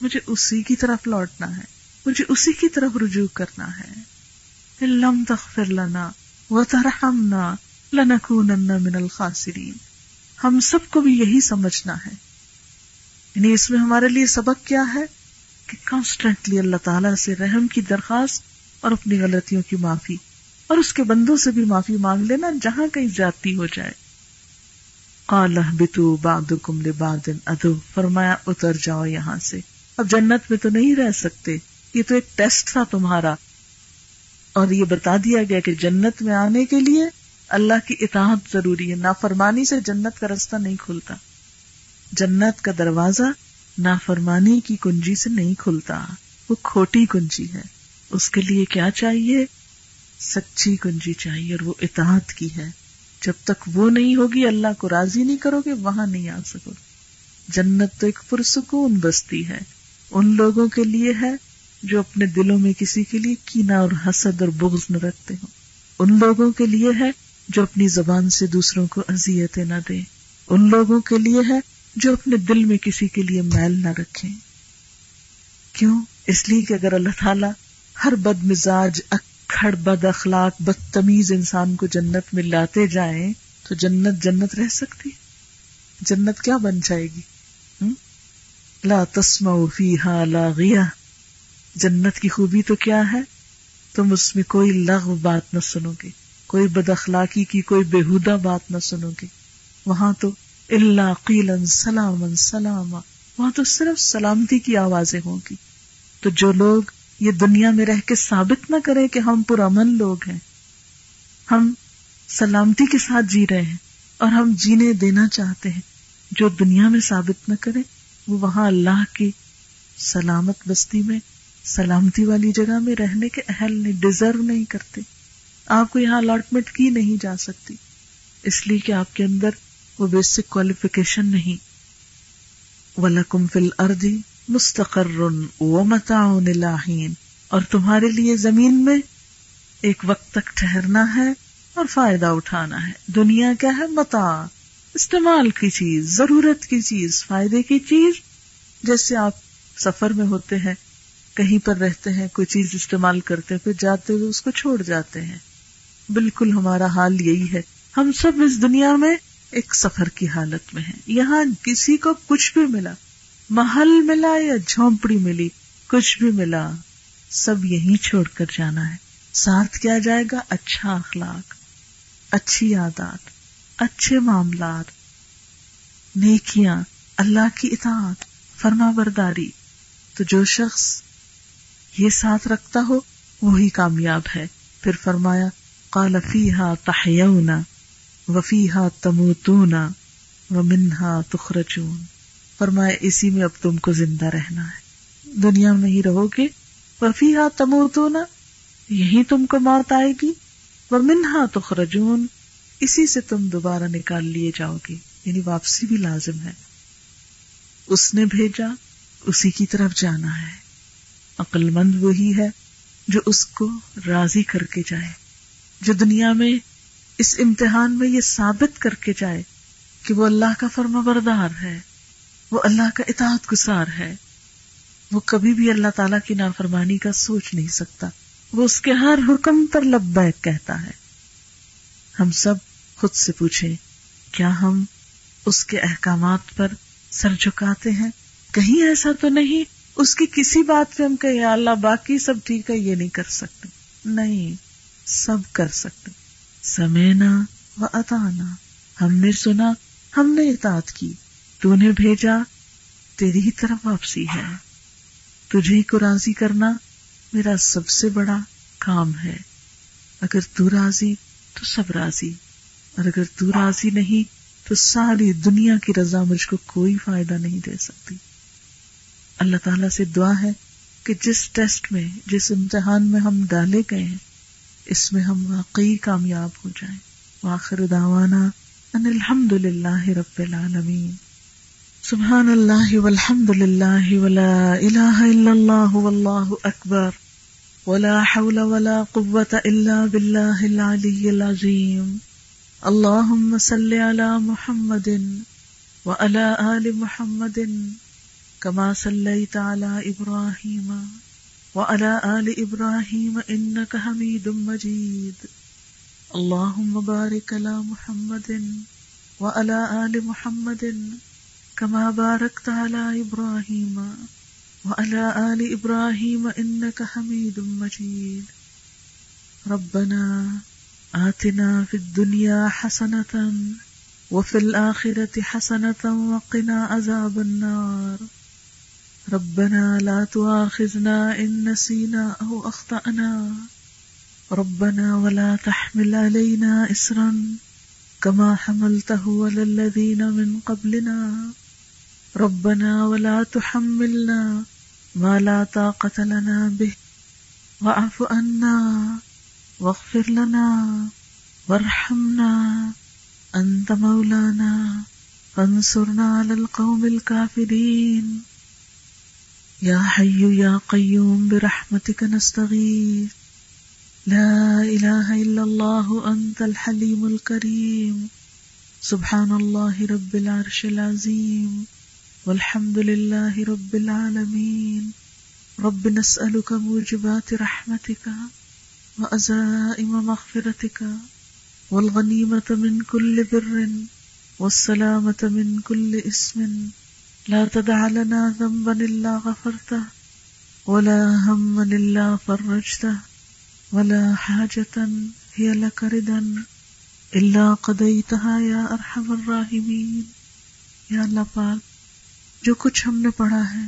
مجھے اسی کی طرف لوٹنا ہے، مجھے اسی کی طرف رجوع کرنا ہے۔ لم تغفر لنا وترحمنا لنکونن من الخاسرین۔ ہم سب کو بھی یہی سمجھنا ہے۔ یعنی اس میں ہمارے لیے سبق کیا ہے کہ کانسٹنٹلی اللہ تعالی سے رحم کی درخواست اور اپنی غلطیوں کی معافی، اور اس کے بندوں سے بھی معافی مانگ لینا جہاں کہیں زیادتی ہو جائے۔ بتو بعضکم لبعض ادو فرمایا، اتر جاؤ یہاں سے۔ اب جنت میں تو نہیں رہ سکتے۔ یہ تو ایک ٹیسٹ تھا تمہارا۔ اور یہ بتا دیا گیا کہ جنت میں آنے کے لیے اللہ کی اطاعت ضروری ہے۔ نافرمانی سے جنت کا رستہ نہیں کھلتا۔ جنت کا دروازہ نافرمانی کی کنجی سے نہیں کھلتا۔ وہ کھوٹی کنجی ہے۔ اس کے لیے کیا چاہیے؟ سچی کنجی چاہیے اور وہ اطاعت کی ہے۔ جب تک وہ نہیں ہوگی، اللہ کو راضی نہیں کرو گے، وہاں نہیں آ سکو جنت تو ایک پرسکون بستی ہے۔ ان لوگوں کے لیے ہے جو اپنے دلوں میں کسی کے لیے کینا اور حسد اور بغض نہ رکھتے ہوں۔ ان لوگوں کے لیے ہے جو اپنی زبان سے دوسروں کو اذیتیں نہ دے ان لوگوں کے لیے ہے جو اپنے دل میں کسی کے لیے میل نہ رکھے کیوں؟ اس لیے کہ اگر اللہ تعالیٰ ہر بد مزاج اکھڑ بد اخلاق بدتمیز انسان کو جنت میں لاتے جائیں تو جنت جنت رہ سکتی جنت کیا بن جائے گی؟ لا تسما فیہا لاغیہ جنت کی خوبی تو کیا ہے؟ تم اس میں کوئی لغ بات نہ سنو گے، کوئی بد اخلاقی کی کوئی بےحدہ بات نہ سنو گے۔ وہاں تو اللہ قیلن سلام سلام وہاں تو صرف سلامتی کی آوازیں ہوں گی۔ تو جو لوگ یہ دنیا میں رہ کے ثابت نہ کرے کہ ہم پرامن لوگ ہیں۔ ہم سلامتی کے ساتھ جی رہے ہیں اور ہم جینے دینا چاہتے ہیں۔ جو دنیا میں ثابت نہ کرے، وہ وہاں اللہ کی سلامت بستی میں، سلامتی والی جگہ میں رہنے کے اہل نہیں ڈیزرو نہیں کرتے۔ آپ کو یہاں الاٹمنٹ کی نہیں جا سکتی۔ اس لیے کہ آپ کے اندر وہ بیسک کوالیفکیشن نہیں۔ ولکم فل اردی مستقر و متعین اور تمہارے لیے زمین میں ایک وقت تک ٹھہرنا ہے اور فائدہ اٹھانا ہے۔ دنیا کیا ہے؟ متا استعمال کی چیز، ضرورت کی چیز، فائدے کی چیز۔ جیسے آپ سفر میں ہوتے ہیں، کہیں پر رہتے ہیں، کوئی چیز استعمال کرتے پھر جاتے ہوئے اس کو چھوڑ جاتے ہیں۔ بالکل ہمارا حال یہی ہے۔ ہم سب اس دنیا میں ایک سفر کی حالت میں ہیں۔ یہاں کسی کو کچھ بھی ملا۔ محل ملا یا جھونپڑی ملی، کچھ بھی ملا، سب یہی چھوڑ کر جانا ہے۔ ساتھ کیا جائے گا؟ اچھا اخلاق، اچھی عادات، اچھے معاملات، نیکیاں، اللہ کی اطاعت فرما برداری تو جو شخص یہ ساتھ رکھتا ہو، وہی کامیاب ہے۔ پھر فرمایا، قال فيها تحيون وفيها تموتون ومنها تخرجون۔ فرمایا، اسی میں اب تم کو زندہ رہنا ہے۔ دنیا میں ہی رہو گے۔ وفیحا تموتون، یہی تم کو موت آئے گی۔ وہ منہا تخرجون، اسی سے تم دوبارہ نکال لیے جاؤ گے۔ یعنی واپسی بھی لازم ہے۔ اس نے بھیجا، اسی کی طرف جانا ہے۔ عقل مند وہی ہے جو اس کو راضی کر کے جائے۔ جو دنیا میں اس امتحان میں یہ ثابت کر کے جائے کہ وہ اللہ کا فرما بردار ہے۔ وہ اللہ کا اطاعت گسار ہے۔ وہ کبھی بھی اللہ تعالیٰ کی نافرمانی کا سوچ نہیں سکتا۔ وہ اس کے ہر حکم پر لبیک کہتا ہے۔ ہم سب خود سے پوچھیں، کیا ہم اس کے احکامات پر سر جھکاتے ہیں؟ کہیں ایسا تو نہیں؟ اس کی کسی بات پہ ہم کہ اللہ باقی سب ٹھیک ہے، یہ نہیں کر سکتے۔ نہیں، سب کر سکتے۔ سمینا و اتانا ہم نے سنا، ہم نے اطاعت کی۔ تو نے بھیجا، تیری ہی طرف واپسی ہے۔ تجھے ہی کو راضی کرنا میرا سب سے بڑا کام ہے۔ اگر تو راضی، تو سب راضی۔ اور اگر تو راضی نہیں، تو ساری دنیا کی رضا مجھ کو کوئی فائدہ نہیں دے سکتی۔ اللہ تعالیٰ سے دعا ہے کہ جس ٹیسٹ میں، جس امتحان میں ہم ڈالے گئے ہیں، اس میں ہم واقعی کامیاب ہو جائیں۔ واخر دعوانا ان الحمد للہ رب العالمین۔ سبحان اللہ والحمد للہ ولا الہ الا اللہ واللہ اکبر ولا حول ولا قوة الا باللہ العلی العظیم اللہم صلی علی محمد وعلى آل محمد كما صليت على إبراهيم وعلى آل إبراهيم إنك حميد مجيد اللهم بارك على محمد وعلى آل محمد كما باركت على إبراهيم وعلى آل إبراهيم إنك حميد مجيد. ربنا آتنا في الدنيا حسنة وفي الآخرة حسنة وقنا عذاب النار. ربنا لا تؤاخذنا إن نسينا أو أخطأنا. ربنا ولا تحمل علينا إسرا كما حملته على الذين من قبلنا. ربنا ولا تحملنا ما لا طاقة لنا به. واعف عنا واغفر لنا وارحمنا. أنت مولانا. فانصرنا على القوم الكافرين. يا حي يا قيوم، برحمتك نستغيث. لا إله إلا الله، أنت الحليم الكريم. سبحان الله رب العرش العظيم. والحمد لله رب العالمين رب نسألك موجبات رحمتك وأزائم مغفرتك والغنيمة من كل بر والسلامة من كل اسم. لا تدع لنا ذنبا إلا غفرته ولا هما إلا فرجته ولا حاجة هي لك ردا إلا قضيتها يا أرحم الراحمين. یا اللہ پاک جو کچھ ہم نے پڑھا ہے۔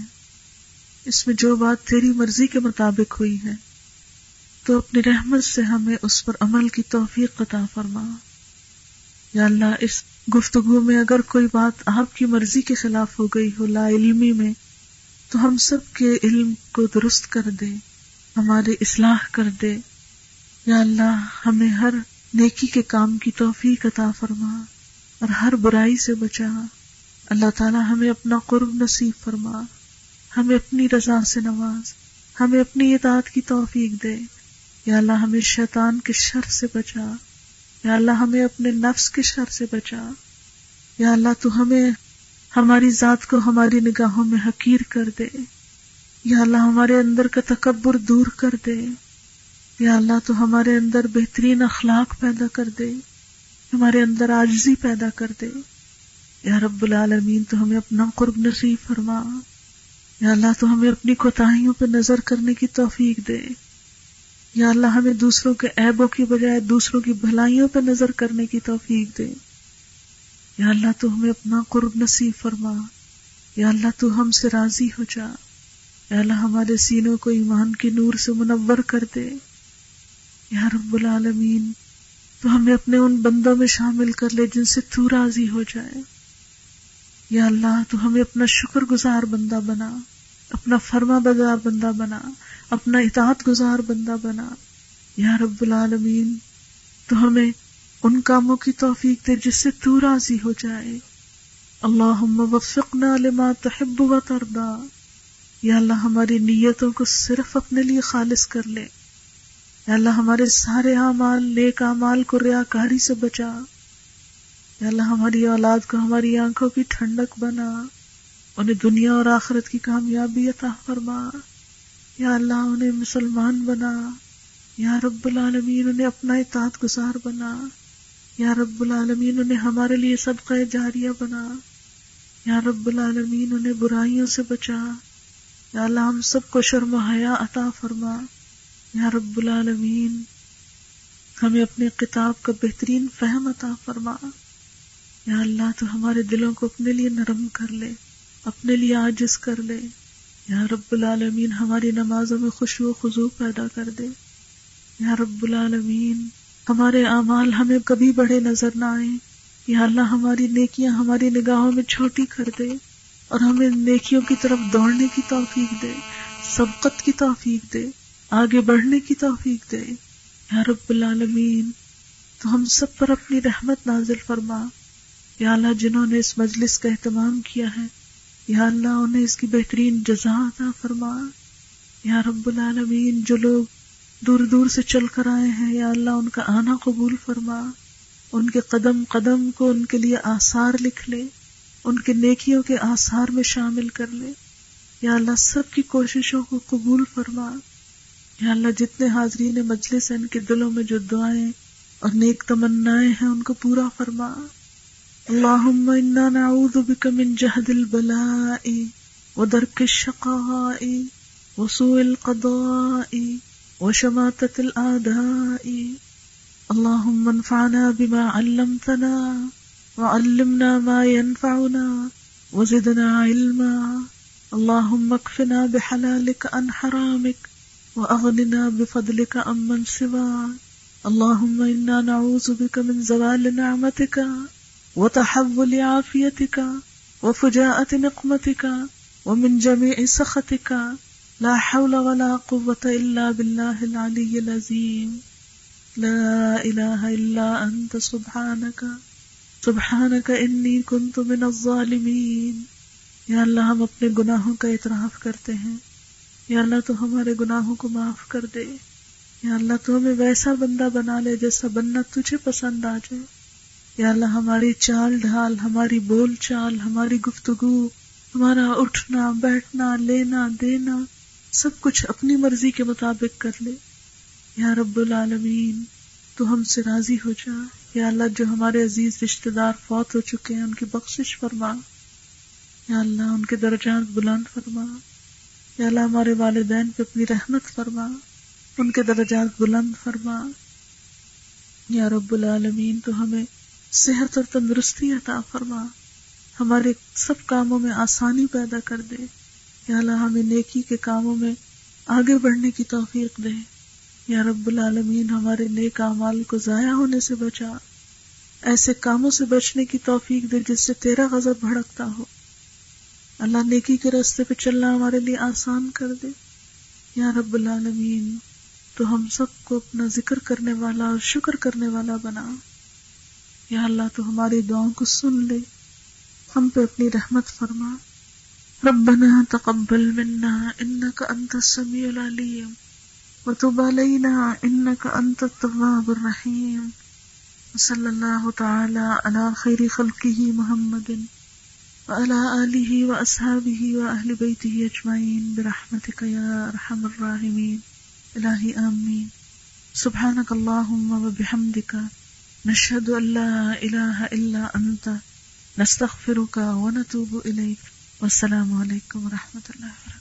اس میں جو بات تیری مرضی کے مطابق ہوئی ہے، تو اپنی رحمت سے ہمیں اس پر عمل کی توفیق عطا فرما۔ یا اللہ، اس گفتگو میں اگر کوئی بات آپ کی مرضی کے خلاف ہو گئی ہو لا علمی میں، تو ہم سب کے علم کو درست کر دے ہماری اصلاح کر دے۔ یا اللہ، ہمیں ہر نیکی کے کام کی توفیق عطا فرما اور ہر برائی سے بچا۔ اللہ تعالیٰ ہمیں اپنا قرب نصیب فرما، ہمیں اپنی رضا سے نواز، ہمیں اپنی اطاعت کی توفیق دے۔ یا اللہ ہمیں شیطان کے شر سے بچا، یا اللہ ہمیں اپنے نفس کے شر سے بچا۔ یا اللہ تو ہمیں ہماری ذات کو ہماری نگاہوں میں حقیر کر دے۔ یا اللہ ہمارے اندر کا تکبر دور کر دے۔ یا اللہ تو ہمارے اندر بہترین اخلاق پیدا کر دے، ہمارے اندر آجزی پیدا کر دے۔ یا رب العالمین، تو ہمیں اپنا قرب نصیب فرما۔ یا اللہ، تو ہمیں اپنی کوتاہیوں پہ نظر کرنے کی توفیق دے۔ یا اللہ، ہمیں دوسروں کے عیبوں کی بجائے دوسروں کی بھلائیوں پہ نظر کرنے کی توفیق دے۔ یا اللہ، تو ہمیں اپنا قرب نصیب فرما۔ یا اللہ، تو ہم سے راضی ہو جا۔ یا اللہ، ہمارے سینوں کو ایمان کے نور سے منور کر دے۔ یا رب العالمین، تو ہمیں اپنے ان بندوں میں شامل کر لے جن سے تو راضی ہو جائے۔ یا اللہ تو ہمیں اپنا شکر گزار بندہ بنا، اپنا فرما بازار بندہ بنا، اپنا اطاعت گزار بندہ بنا۔ یا رب العالمین، تو ہمیں ان کاموں کی توفیق دے جس سے تو راضی ہو جائے۔ اللہ وفقنا لما تحب و تردا یا اللہ ہماری نیتوں کو صرف اپنے لیے خالص کر لے۔ یا اللہ ہمارے سارے اعمال، نیک اعمال کو ریاکاری سے بچا۔ یا اللہ ہماری اولاد کو ہماری آنکھوں کی ٹھنڈک بنا، انہیں دنیا اور آخرت کی کامیابی عطا فرما۔ یا اللہ انہیں مسلمان بنا۔ یا رب العالمین انہیں اپنا اطاعت گزار بنا۔ یا رب العالمین انہیں ہمارے لیے صدقہ جاریہ بنا۔ یا رب العالمین انہیں برائیوں سے بچا۔ یا اللہ ہم سب کو شرم حیا عطا فرما۔ یا رب العالمین، ہمیں اپنے کتاب کا بہترین فہم عطا فرما۔ یا اللہ تو ہمارے دلوں کو اپنے لیے نرم کر لے، اپنے لیے آجز کر لے۔ یا رب العالمین، ہماری نمازوں میں خوشو و خضو پیدا کر دے۔ یا رب العالمین، ہمارے اعمال ہمیں کبھی بڑے نظر نہ آئے یا اللہ، ہماری نیکیاں ہماری نگاہوں میں چھوٹی کر دے اور ہمیں نیکیوں کی طرف دوڑنے کی توفیق دے سبقت کی توفیق دے، آگے بڑھنے کی توفیق دے۔ یا رب العالمین، تو ہم سب پر اپنی رحمت نازل فرما۔ یا اللہ جنہوں نے اس مجلس کا اہتمام کیا ہے، یا اللہ انہیں اس کی بہترین جزا عطا فرما۔ یا رب العالمین، جو لوگ دور دور سے چل کر آئے ہیں، یا اللہ ان کا آنا قبول فرما۔ ان کے قدم قدم کو ان کے لیے آثار لکھ لے، ان کے نیکیوں کے آثار میں شامل کر لے۔ یا اللہ سب کی کوششوں کو قبول فرما۔ یا اللہ جتنے حاضرین مجلس ہیں، ان کے دلوں میں جو دعائیں اور نیک تمنا ہیں، ان کو پورا فرما۔ اللهم إنا نعوذ بك من جهد البلاء ودرك الشقاء وسوء القضاء وشماتة الآداء. اللهم انفعنا بما علمتنا وعلمنا ما ينفعنا وزدنا علما. اللهم اكفنا بحلالك عن حرامك وأغننا بفضلك عمن سواك. اللهم إنا نعوذ بك من زوال نعمتك وتحول عافيتك وفجاءة نقمتك ومن جميع سخطك لا حول ولا قوة إلا بالله العلي العظيم. لا إله إلا أنت، سبحانك. سبحانك إني كنت من الظالمين. یا اللہ، ہم اپنے گناہوں کا اعتراف کرتے ہیں۔ یا اللہ، تو ہمارے گناہوں کو معاف کر دے۔ یا اللہ، تو ہمیں ویسا بندہ بنا لے جیسا بننا تجھے پسند آ جائے۔ یا اللہ، ہماری چال ڈھال، ہماری بول چال، ہماری گفتگو، ہمارا اٹھنا، بیٹھنا، لینا، دینا، سب کچھ اپنی مرضی کے مطابق کر لے۔ یا رب العالمین، تو ہم سے راضی ہو جا۔ یا اللہ، جو ہمارے عزیز رشتے دار فوت ہو چکے ہیں، ان کی بخشش فرما۔ یا اللہ، ان کے درجات بلند فرما۔ یا اللہ، ہمارے والدین پہ اپنی رحمت فرما۔ ان کے درجات بلند فرما۔ یا رب العالمین، تو ہمیں صحت اور تندرستی عطا فرما۔ ہمارے سب کاموں میں آسانی پیدا کر دے۔ یا اللہ ہمیں نیکی کے کاموں میں آگے بڑھنے کی توفیق دے۔ یا رب العالمین، ہمارے نیک اعمال کو ضائع ہونے سے بچا۔ ایسے کاموں سے بچنے کی توفیق دے جس سے تیرا غضب بھڑکتا ہو۔ اللہ نیکی کے راستے پہ چلنا ہمارے لیے آسان کر دے۔ یا رب العالمین، تو ہم سب کو اپنا ذکر کرنے والا اور شکر کرنے والا بنا۔ یا اللہ تو ہماری دعاؤں کو سن لے۔ ہم پہ اپنی رحمت فرما۔ ربنا تقبل منا انك انت السميع العليم وتب علينا انك انت التواب الرحيم وصلى الله تعالى على خير خلقه محمد وعلى آله وأصحابه وأهل بيته أجمعين برحمتك يا أرحم الراحمين إلهي آمين سبحانك اللهم وبحمدك نشهد أن لا إله إلا أنت نستغفرك ونتوب إليك والسلام عليكم ورحمة الله وبركاته